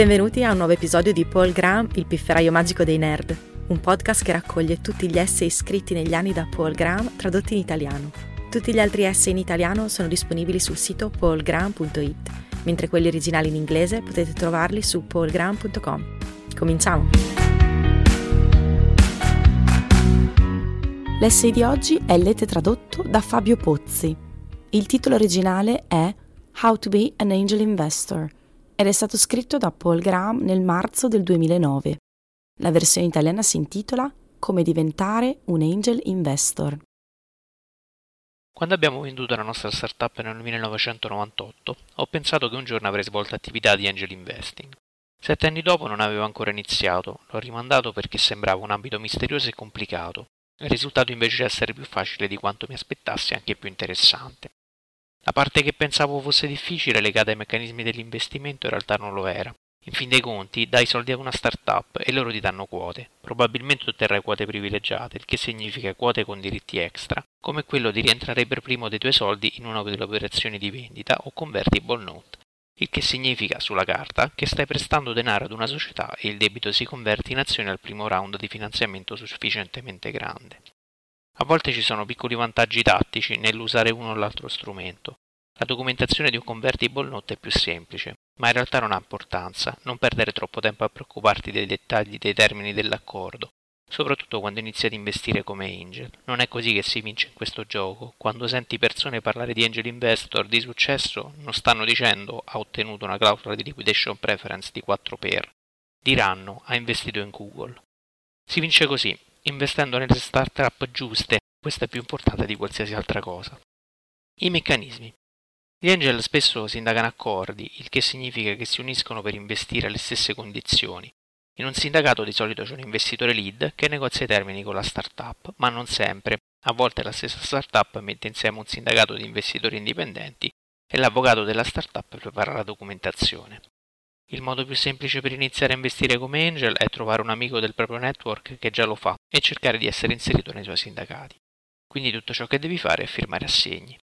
Benvenuti a un nuovo episodio di Paul Graham, il pifferaio magico dei nerd, un podcast che raccoglie tutti gli essay scritti negli anni da Paul Graham tradotti in italiano. Tutti gli altri essay in italiano sono disponibili sul sito paulgraham.it, mentre quelli originali in inglese potete trovarli su paulgraham.com. Cominciamo! L'essay di oggi è letto tradotto da Fabio Pozzi. Il titolo originale è How to be an Angel Investor ed è stato scritto da Paul Graham nel marzo del 2009. La versione italiana si intitola Come diventare un angel investor. Quando abbiamo venduto la nostra startup nel 1998, ho pensato che un giorno avrei svolto attività di angel investing. Sette anni dopo non avevo ancora iniziato, l'ho rimandato perché sembrava un ambito misterioso e complicato. Il risultato invece di essere più facile di quanto mi aspettassi e anche più interessante. La parte che pensavo fosse difficile legata ai meccanismi dell'investimento in realtà non lo era. In fin dei conti, dai soldi a una startup e loro ti danno quote. Probabilmente otterrai quote privilegiate, il che significa quote con diritti extra, come quello di rientrare per primo dei tuoi soldi in una delle operazioni di vendita o convertible note, il che significa sulla carta che stai prestando denaro ad una società e il debito si converte in azione al primo round di finanziamento sufficientemente grande. A volte ci sono piccoli vantaggi tattici nell'usare uno o l'altro strumento. La documentazione di un convertible note è più semplice, ma in realtà non ha importanza, non perdere troppo tempo a preoccuparti dei dettagli dei termini dell'accordo, soprattutto quando inizi ad investire come angel. Non è così che si vince in questo gioco. Quando senti persone parlare di angel investor di successo, non stanno dicendo ha ottenuto una clausola di liquidation preference di 4 per. Diranno ha investito in Google. Si vince così, investendo nelle startup giuste, questo è più importante di qualsiasi altra cosa. I meccanismi. Gli angel spesso sindacano accordi, il che significa che si uniscono per investire alle stesse condizioni. In un sindacato di solito c'è un investitore lead che negozia i termini con la startup, ma non sempre. A volte la stessa startup mette insieme un sindacato di investitori indipendenti e l'avvocato della startup prepara la documentazione. Il modo più semplice per iniziare a investire come angel è trovare un amico del proprio network che già lo fa e cercare di essere inserito nei suoi sindacati. Quindi tutto ciò che devi fare è firmare assegni.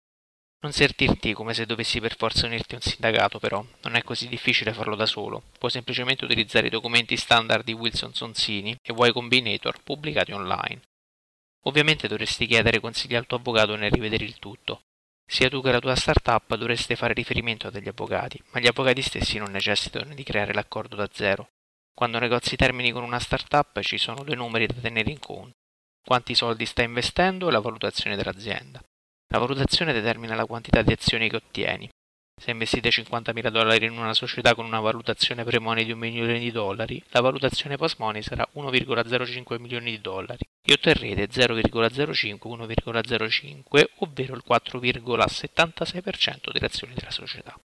Non sentirti come se dovessi per forza unirti a un sindacato, però, non è così difficile farlo da solo. Puoi semplicemente utilizzare i documenti standard di Wilson Sonsini e Y Combinator pubblicati online. Ovviamente dovresti chiedere consigli al tuo avvocato nel rivedere il tutto, sia tu che la tua startup dovreste fare riferimento a degli avvocati, ma gli avvocati stessi non necessitano di creare l'accordo da zero. Quando negozi termini con una startup ci sono due numeri da tenere in conto. Quanti soldi stai investendo e la valutazione dell'azienda. La valutazione determina la quantità di azioni che ottieni. Se investite 50.000 dollari in una società con una valutazione pre-money di un milione di dollari, la valutazione post-money sarà 1,05 milioni di dollari e otterrete 0,05-1,05, ovvero il 4,76% delle azioni della società.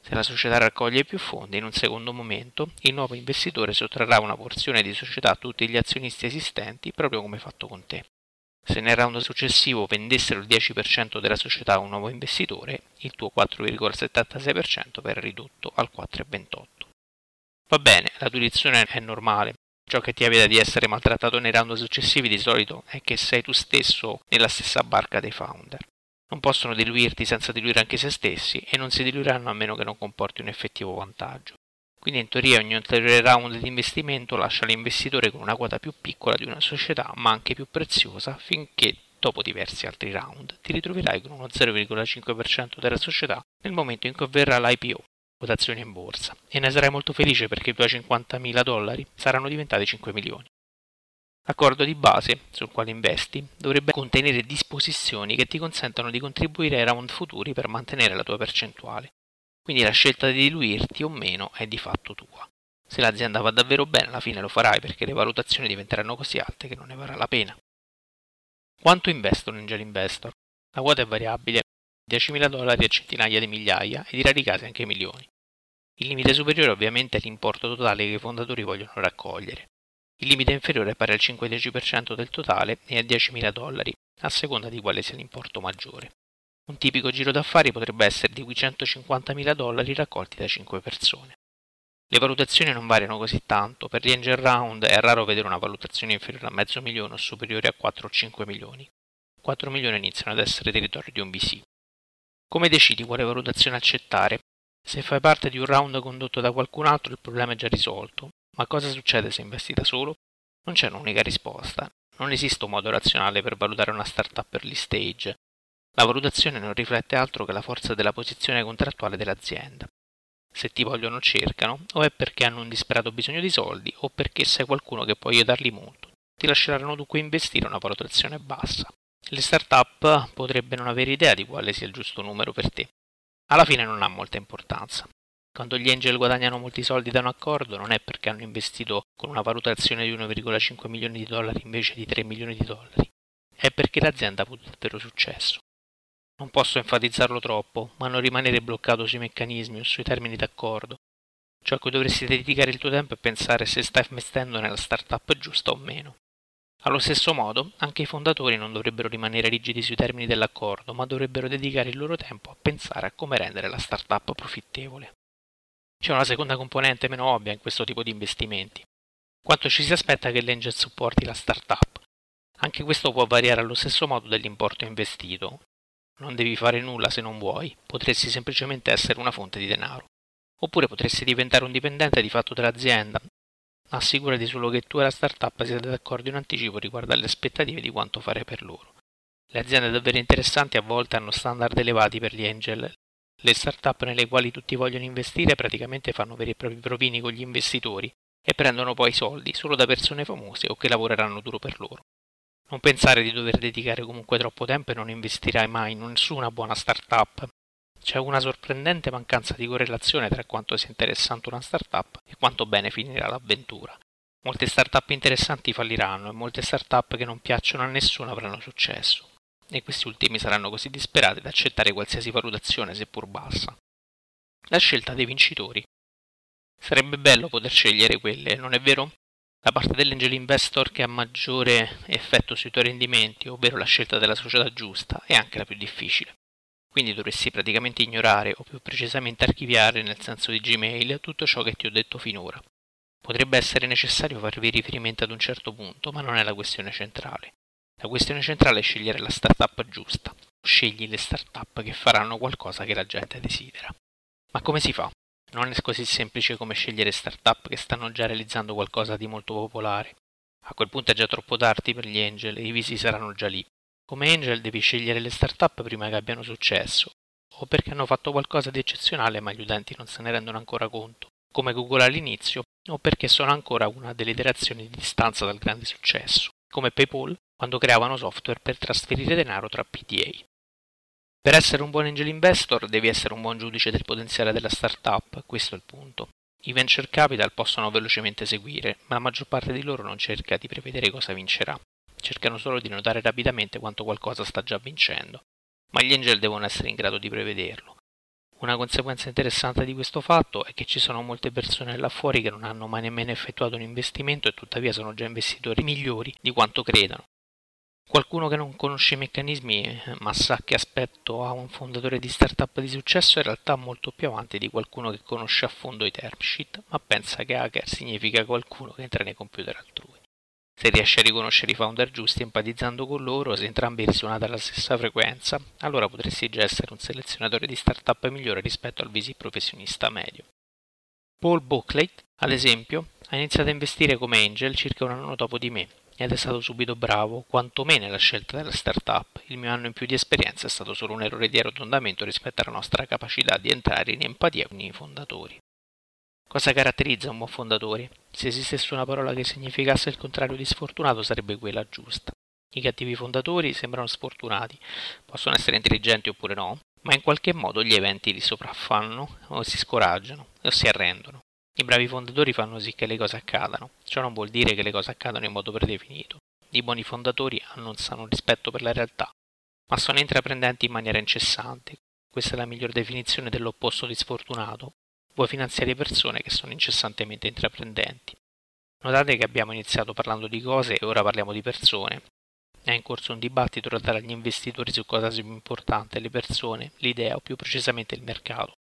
Se la società raccoglie più fondi, in un secondo momento, il nuovo investitore sottrarrà una porzione di società a tutti gli azionisti esistenti, proprio come fatto con te. Se nel round successivo vendessero il 10% della società a un nuovo investitore, il tuo 4,76% verrà ridotto al 4,28%. Va bene, la tua direzione è normale. Ciò che ti evita di essere maltrattato nei round successivi di solito è che sei tu stesso nella stessa barca dei founder. Non possono diluirti senza diluire anche se stessi e non si diluiranno a meno che non comporti un effettivo vantaggio. Quindi in teoria ogni ulteriore round di investimento lascia l'investitore con una quota più piccola di una società, ma anche più preziosa, finché dopo diversi altri round ti ritroverai con uno 0,5% della società nel momento in cui avverrà l'IPO, quotazione in borsa, e ne sarai molto felice perché i tuoi 50.000 dollari saranno diventati 5 milioni. L'accordo di base sul quale investi dovrebbe contenere disposizioni che ti consentano di contribuire ai round futuri per mantenere la tua percentuale quindi la scelta di diluirti o meno è di fatto tua. Se l'azienda va davvero bene, alla fine lo farai perché le valutazioni diventeranno così alte che non ne varrà la pena. Quanto investo un angel investor? La quota è variabile, 10.000 dollari a centinaia di migliaia e in rari casi anche milioni. Il limite superiore ovviamente è l'importo totale che i fondatori vogliono raccogliere. Il limite inferiore è pari al 5-10% del totale e a 10.000 dollari, a seconda di quale sia l'importo maggiore. Un tipico giro d'affari potrebbe essere di quei 150.000 dollari raccolti da 5 persone. Le valutazioni non variano così tanto, per gli angel round è raro vedere una valutazione inferiore a mezzo milione o superiore a 4 o 5 milioni. 4 milioni iniziano ad essere territorio di un VC. Come decidi quale valutazione accettare? Se fai parte di un round condotto da qualcun altro il problema è già risolto, ma cosa succede se investi da solo? Non c'è un'unica risposta, non esiste un modo razionale per valutare una startup early stage. La valutazione non riflette altro che la forza della posizione contrattuale dell'azienda. Se ti vogliono cercano, o è perché hanno un disperato bisogno di soldi, o perché sei qualcuno che può aiutarli molto. Ti lasceranno dunque investire una valutazione bassa. Le start-up potrebbero non avere idea di quale sia il giusto numero per te. Alla fine non ha molta importanza. Quando gli angel guadagnano molti soldi da un accordo non è perché hanno investito con una valutazione di 1,5 milioni di dollari invece di 3 milioni di dollari, è perché l'azienda ha avuto davvero successo. Non posso enfatizzarlo troppo, ma non rimanere bloccato sui meccanismi o sui termini d'accordo. Ciò a cui dovresti dedicare il tuo tempo è pensare se stai investendo nella startup giusta o meno. Allo stesso modo, anche i fondatori non dovrebbero rimanere rigidi sui termini dell'accordo, ma dovrebbero dedicare il loro tempo a pensare a come rendere la startup profittevole. C'è una seconda componente meno ovvia in questo tipo di investimenti. Quanto ci si aspetta che l'angel supporti la startup. Anche questo può variare allo stesso modo dell'importo investito. Non devi fare nulla se non vuoi, potresti semplicemente essere una fonte di denaro. Oppure potresti diventare un dipendente di fatto dell'azienda. Assicurati solo che tu e la startup siete d'accordo in anticipo riguardo alle aspettative di quanto fare per loro. Le aziende davvero interessanti a volte hanno standard elevati per gli angel le start-up nelle quali tutti vogliono investire praticamente fanno veri e propri provini con gli investitori e prendono poi soldi solo da persone famose o che lavoreranno duro per loro. Non pensare di dover dedicare comunque troppo tempo e non investirai mai in nessuna buona start-up. C'è una sorprendente mancanza di correlazione tra quanto sia interessante una start-up e quanto bene finirà l'avventura. Molte start-up interessanti falliranno e molte start-up che non piacciono a nessuno avranno successo e questi ultimi saranno così disperati da accettare qualsiasi valutazione, seppur bassa. La scelta dei vincitori. Sarebbe bello poter scegliere quelle, non è vero? La parte dell'angel investor che ha maggiore effetto sui tuoi rendimenti, ovvero la scelta della società giusta, è anche la più difficile. Quindi dovresti praticamente ignorare, o più precisamente archiviare nel senso di Gmail, tutto ciò che ti ho detto finora. Potrebbe essere necessario farvi riferimento ad un certo punto, ma non è la questione centrale. La questione centrale è scegliere la startup giusta. Scegli le startup che faranno qualcosa che la gente desidera. Ma come si fa? Non è così semplice come scegliere startup che stanno già realizzando qualcosa di molto popolare. A quel punto è già troppo tardi per gli angel e i visi saranno già lì. Come angel devi scegliere le startup prima che abbiano successo, o perché hanno fatto qualcosa di eccezionale ma gli utenti non se ne rendono ancora conto, come Google all'inizio, o perché sono ancora una delle iterazioni di distanza dal grande successo, come PayPal quando creavano software per trasferire denaro tra PTA. Per essere un buon angel investor devi essere un buon giudice del potenziale della startup, questo è il punto. I venture capital possono velocemente seguire, ma la maggior parte di loro non cerca di prevedere cosa vincerà, cercano solo di notare rapidamente quanto qualcosa sta già vincendo. Ma gli angel devono essere in grado di prevederlo. Una conseguenza interessante di questo fatto è che ci sono molte persone là fuori che non hanno mai nemmeno effettuato un investimento e tuttavia sono già investitori migliori di quanto credano. Qualcuno che non conosce i meccanismi ma sa che aspetto ha un fondatore di startup di successo è in realtà molto più avanti di qualcuno che conosce a fondo i term sheet, ma pensa che hacker significa qualcuno che entra nei computer altrui. Se riesci a riconoscere i founder giusti empatizzando con loro, se entrambi risuonate alla stessa frequenza, allora potresti già essere un selezionatore di startup migliore rispetto al VC professionista medio. Paul Buckley, ad esempio, ha iniziato a investire come angel circa un anno dopo di me ed è stato subito bravo, quantomeno nella scelta della startup. Il mio anno in più di esperienza è stato solo un errore di arrotondamento rispetto alla nostra capacità di entrare in empatia con i fondatori. Cosa caratterizza un buon fondatore? Se esistesse una parola che significasse il contrario di sfortunato sarebbe quella giusta. I cattivi fondatori sembrano sfortunati, possono essere intelligenti oppure no, ma in qualche modo gli eventi li sopraffanno o si scoraggiano o si arrendono. I bravi fondatori fanno sì che le cose accadano. Ciò non vuol dire che le cose accadano in modo predefinito. I buoni fondatori hanno un sano rispetto per la realtà, ma sono intraprendenti in maniera incessante. Questa è la miglior definizione dell'opposto di sfortunato. Vuoi finanziare persone che sono incessantemente intraprendenti. Notate che abbiamo iniziato parlando di cose e ora parliamo di persone. È in corso un dibattito tra gli investitori su cosa sia più importante, le persone, l'idea o più precisamente il mercato.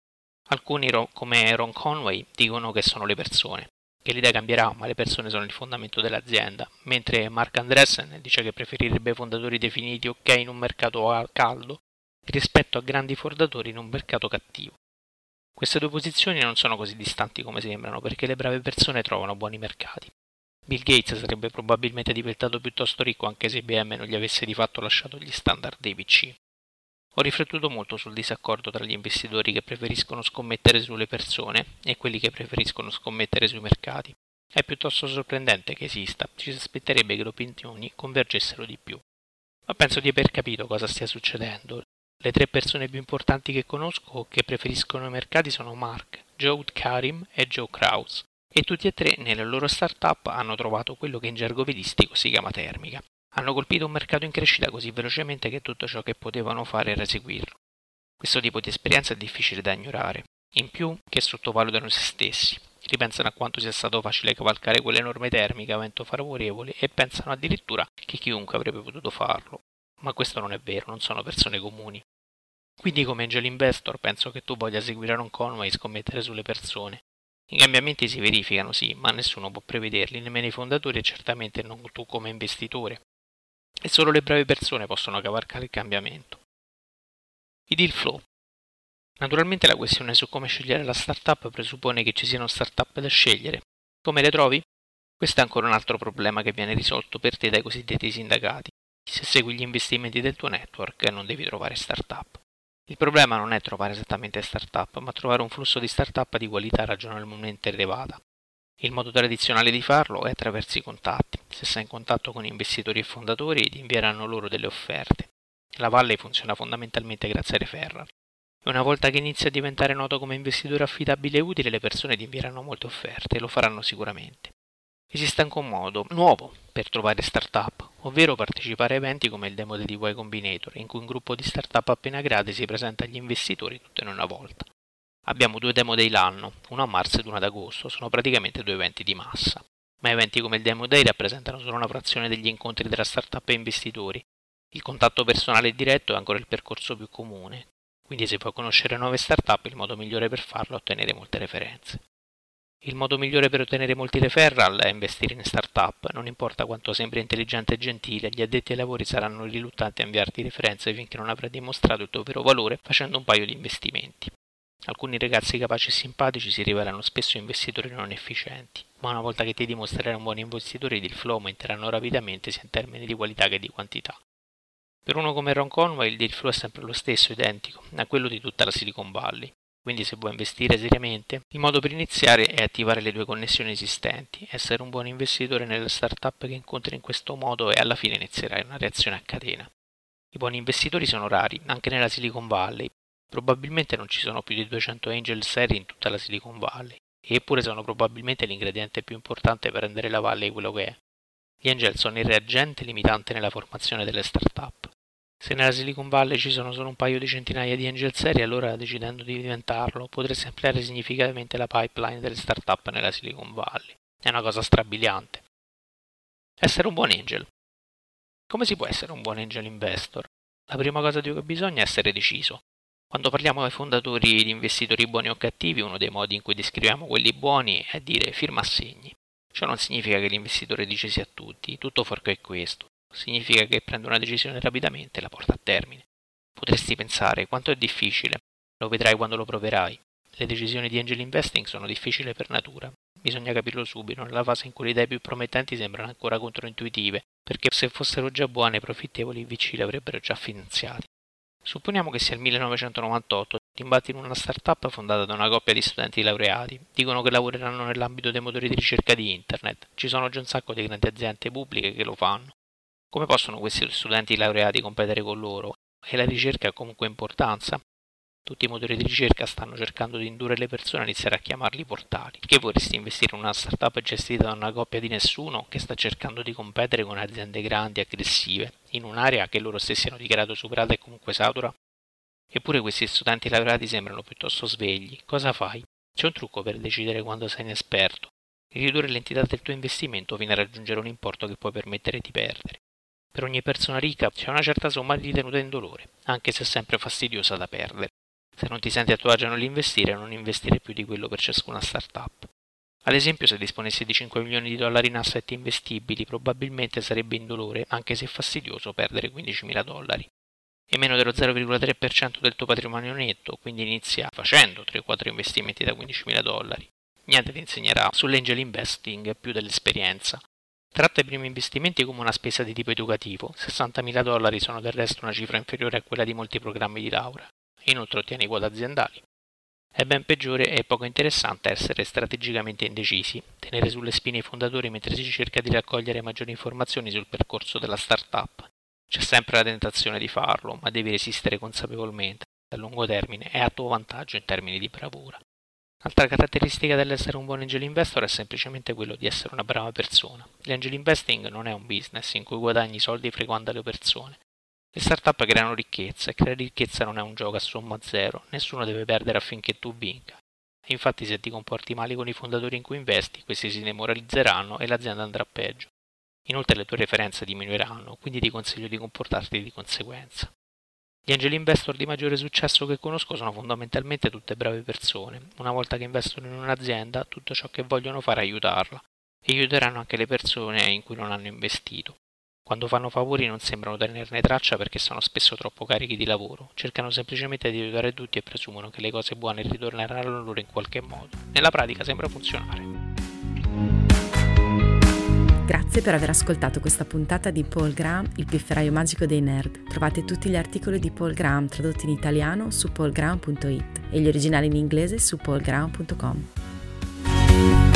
Alcuni, come Ron Conway, dicono che sono le persone, che l'idea cambierà, ma le persone sono il fondamento dell'azienda, mentre Mark Andressen dice che preferirebbe fondatori definiti ok in un mercato caldo rispetto a grandi fondatori in un mercato cattivo. Queste due posizioni non sono così distanti come sembrano perché le brave persone trovano buoni mercati. Bill Gates sarebbe probabilmente diventato piuttosto ricco anche se IBM non gli avesse di fatto lasciato gli standard dei PC. Ho riflettuto molto sul disaccordo tra gli investitori che preferiscono scommettere sulle persone e quelli che preferiscono scommettere sui mercati. È piuttosto sorprendente che esista, ci si aspetterebbe che le opinioni convergessero di più. Ma penso di aver capito cosa stia succedendo. Le tre persone più importanti che conosco che preferiscono i mercati sono Mark, Joe Karim e Joe Kraus, e tutti e tre nelle loro start-up hanno trovato quello che in gergo vedistico si chiama termica. Hanno colpito un mercato in crescita così velocemente che tutto ciò che potevano fare era seguirlo. Questo tipo di esperienza è difficile da ignorare, in più che sottovalutano se stessi, ripensano a quanto sia stato facile cavalcare quell'enorme termica a vento favorevole e pensano addirittura che chiunque avrebbe potuto farlo. Ma questo non è vero, non sono persone comuni. Quindi come angel investor penso che tu voglia seguire Ron Conway e scommettere sulle persone. I cambiamenti si verificano sì, ma nessuno può prevederli, nemmeno i fondatori e certamente non tu come investitore. E solo le brave persone possono cavalcare il cambiamento. I deal flow. Naturalmente la questione su come scegliere la startup presuppone che ci siano startup da scegliere. Come le trovi? Questo è ancora un altro problema che viene risolto per te dai cosiddetti sindacati. Se segui gli investimenti del tuo network non devi trovare startup. Il problema non è trovare esattamente startup, ma trovare un flusso di startup di qualità ragionevolmente elevata. Il modo tradizionale di farlo è attraverso i contatti. Se sei in contatto con investitori e fondatori, ti invieranno loro delle offerte. La Valley funziona fondamentalmente grazie a referral. Una volta che inizi a diventare noto come investitore affidabile e utile, le persone ti invieranno molte offerte e lo faranno sicuramente. Esiste anche un modo nuovo per trovare startup, ovvero partecipare a eventi come il Demo di Y Combinator, in cui un gruppo di startup appena create si presenta agli investitori tutte in una volta. Abbiamo due Demo Day l'anno, uno a marzo ed uno ad agosto, sono praticamente due eventi di massa. Ma eventi come il Demo Day rappresentano solo una frazione degli incontri tra startup e investitori. Il contatto personale e diretto è ancora il percorso più comune, quindi se vuoi conoscere nuove startup il modo migliore per farlo è ottenere molte referenze. Il modo migliore per ottenere molti referral è investire in startup, non importa quanto sembri intelligente e gentile, gli addetti ai lavori saranno riluttanti a inviarti referenze finché non avrai dimostrato il tuo vero valore facendo un paio di investimenti. Alcuni ragazzi capaci e simpatici si rivelano spesso investitori non efficienti, ma una volta che ti dimostrerai un buon investitore, il flow aumenteranno rapidamente sia in termini di qualità che di quantità. Per uno come Ron Conway il deal flow è sempre lo stesso, identico, a quello di tutta la Silicon Valley. Quindi se vuoi investire seriamente, il modo per iniziare è attivare le due connessioni esistenti, essere un buon investitore nelle startup che incontri in questo modo e alla fine inizierai una reazione a catena. I buoni investitori sono rari, anche nella Silicon Valley. Probabilmente non ci sono più di 200 angel seri in tutta la Silicon Valley, eppure sono probabilmente l'ingrediente più importante per rendere la Valley quello che è. Gli angel sono il reagente limitante nella formazione delle startup. Se nella Silicon Valley ci sono solo un paio di centinaia di angel serie, allora decidendo di diventarlo potresti ampliare significativamente la pipeline delle startup nella Silicon Valley. È una cosa strabiliante. Essere un buon angel. Come si può essere un buon angel investor? La prima cosa di cui bisogna è essere deciso. Quando parliamo ai fondatori di investitori buoni o cattivi, uno dei modi in cui descriviamo quelli buoni è dire firma assegni. Ciò non significa che l'investitore dice sì a tutti, tutto fuorché questo significa che prendo una decisione rapidamente e la porto a termine. Potresti pensare quanto è difficile, lo vedrai quando lo proverai. Le decisioni di angel investing sono difficili per natura. Bisogna capirlo subito, nella fase in cui le idee più promettenti sembrano ancora controintuitive, perché se fossero già buone, i profittevoli i VC le avrebbero già finanziati. Supponiamo che sia il 1998, ti imbatti in una startup fondata da una coppia di studenti laureati. Dicono che lavoreranno nell'ambito dei motori di ricerca di internet. Ci sono già un sacco di grandi aziende pubbliche che lo fanno. Come possono questi studenti laureati competere con loro? E la ricerca ha comunque importanza? Tutti i motori di ricerca stanno cercando di indurre le persone a iniziare a chiamarli portali. Che vorresti investire in una startup gestita da una coppia di nessuno che sta cercando di competere con aziende grandi e aggressive, in un'area che loro stessi hanno dichiarato superata e comunque satura? Eppure questi studenti laureati sembrano piuttosto svegli. Cosa fai? C'è un trucco per decidere quando sei inesperto. Ridurre l'entità del tuo investimento fino a raggiungere un importo che puoi permettere di perdere. Per ogni persona ricca c'è una certa somma di tenuta in dolore, anche se sempre fastidiosa da perdere. Se non ti senti a tuo agio nell'investire, non investire più di quello per ciascuna startup. Ad esempio, se disponessi di 5 milioni di dollari in asset investibili, probabilmente sarebbe indolore, anche se fastidioso, perdere 15 mila dollari. e meno dello 0,3% del tuo patrimonio netto, quindi inizia facendo 3-4 investimenti da 15.000 dollari. Niente ti insegnerà sull'angel investing più dell'esperienza. Tratta i primi investimenti come una spesa di tipo educativo, 60.000 dollari sono del resto una cifra inferiore a quella di molti programmi di laurea. Inoltre ottieni quote aziendali. È ben peggiore e poco interessante essere strategicamente indecisi, tenere sulle spine i fondatori mentre si cerca di raccogliere maggiori informazioni sul percorso della startup. C'è sempre la tentazione di farlo, ma devi resistere consapevolmente. A lungo termine è a tuo vantaggio in termini di bravura. Altra caratteristica dell'essere un buon angel investor è semplicemente quello di essere una brava persona. L'angel investing non è un business in cui guadagni soldi frequando le persone. Le startup creano ricchezza e creare ricchezza non è un gioco a somma zero, nessuno deve perdere affinché tu vinca. Infatti se ti comporti male con i fondatori in cui investi, questi si demoralizzeranno e l'azienda andrà peggio. Inoltre le tue referenze diminuiranno, quindi ti consiglio di comportarti di conseguenza. Gli angel investor di maggiore successo che conosco sono fondamentalmente tutte brave persone. Una volta che investono in un'azienda, tutto ciò che vogliono fare è aiutarla e aiuteranno anche le persone in cui non hanno investito. Quando fanno favori non sembrano tenerne traccia perché sono spesso troppo carichi di lavoro, cercano semplicemente di aiutare tutti e presumono che le cose buone ritorneranno loro in qualche modo. Nella pratica sembra funzionare. Grazie per aver ascoltato questa puntata di Paul Graham, il pifferaio magico dei nerd. Trovate tutti gli articoli di Paul Graham tradotti in italiano su paulgraham.it e gli originali in inglese su paulgraham.com.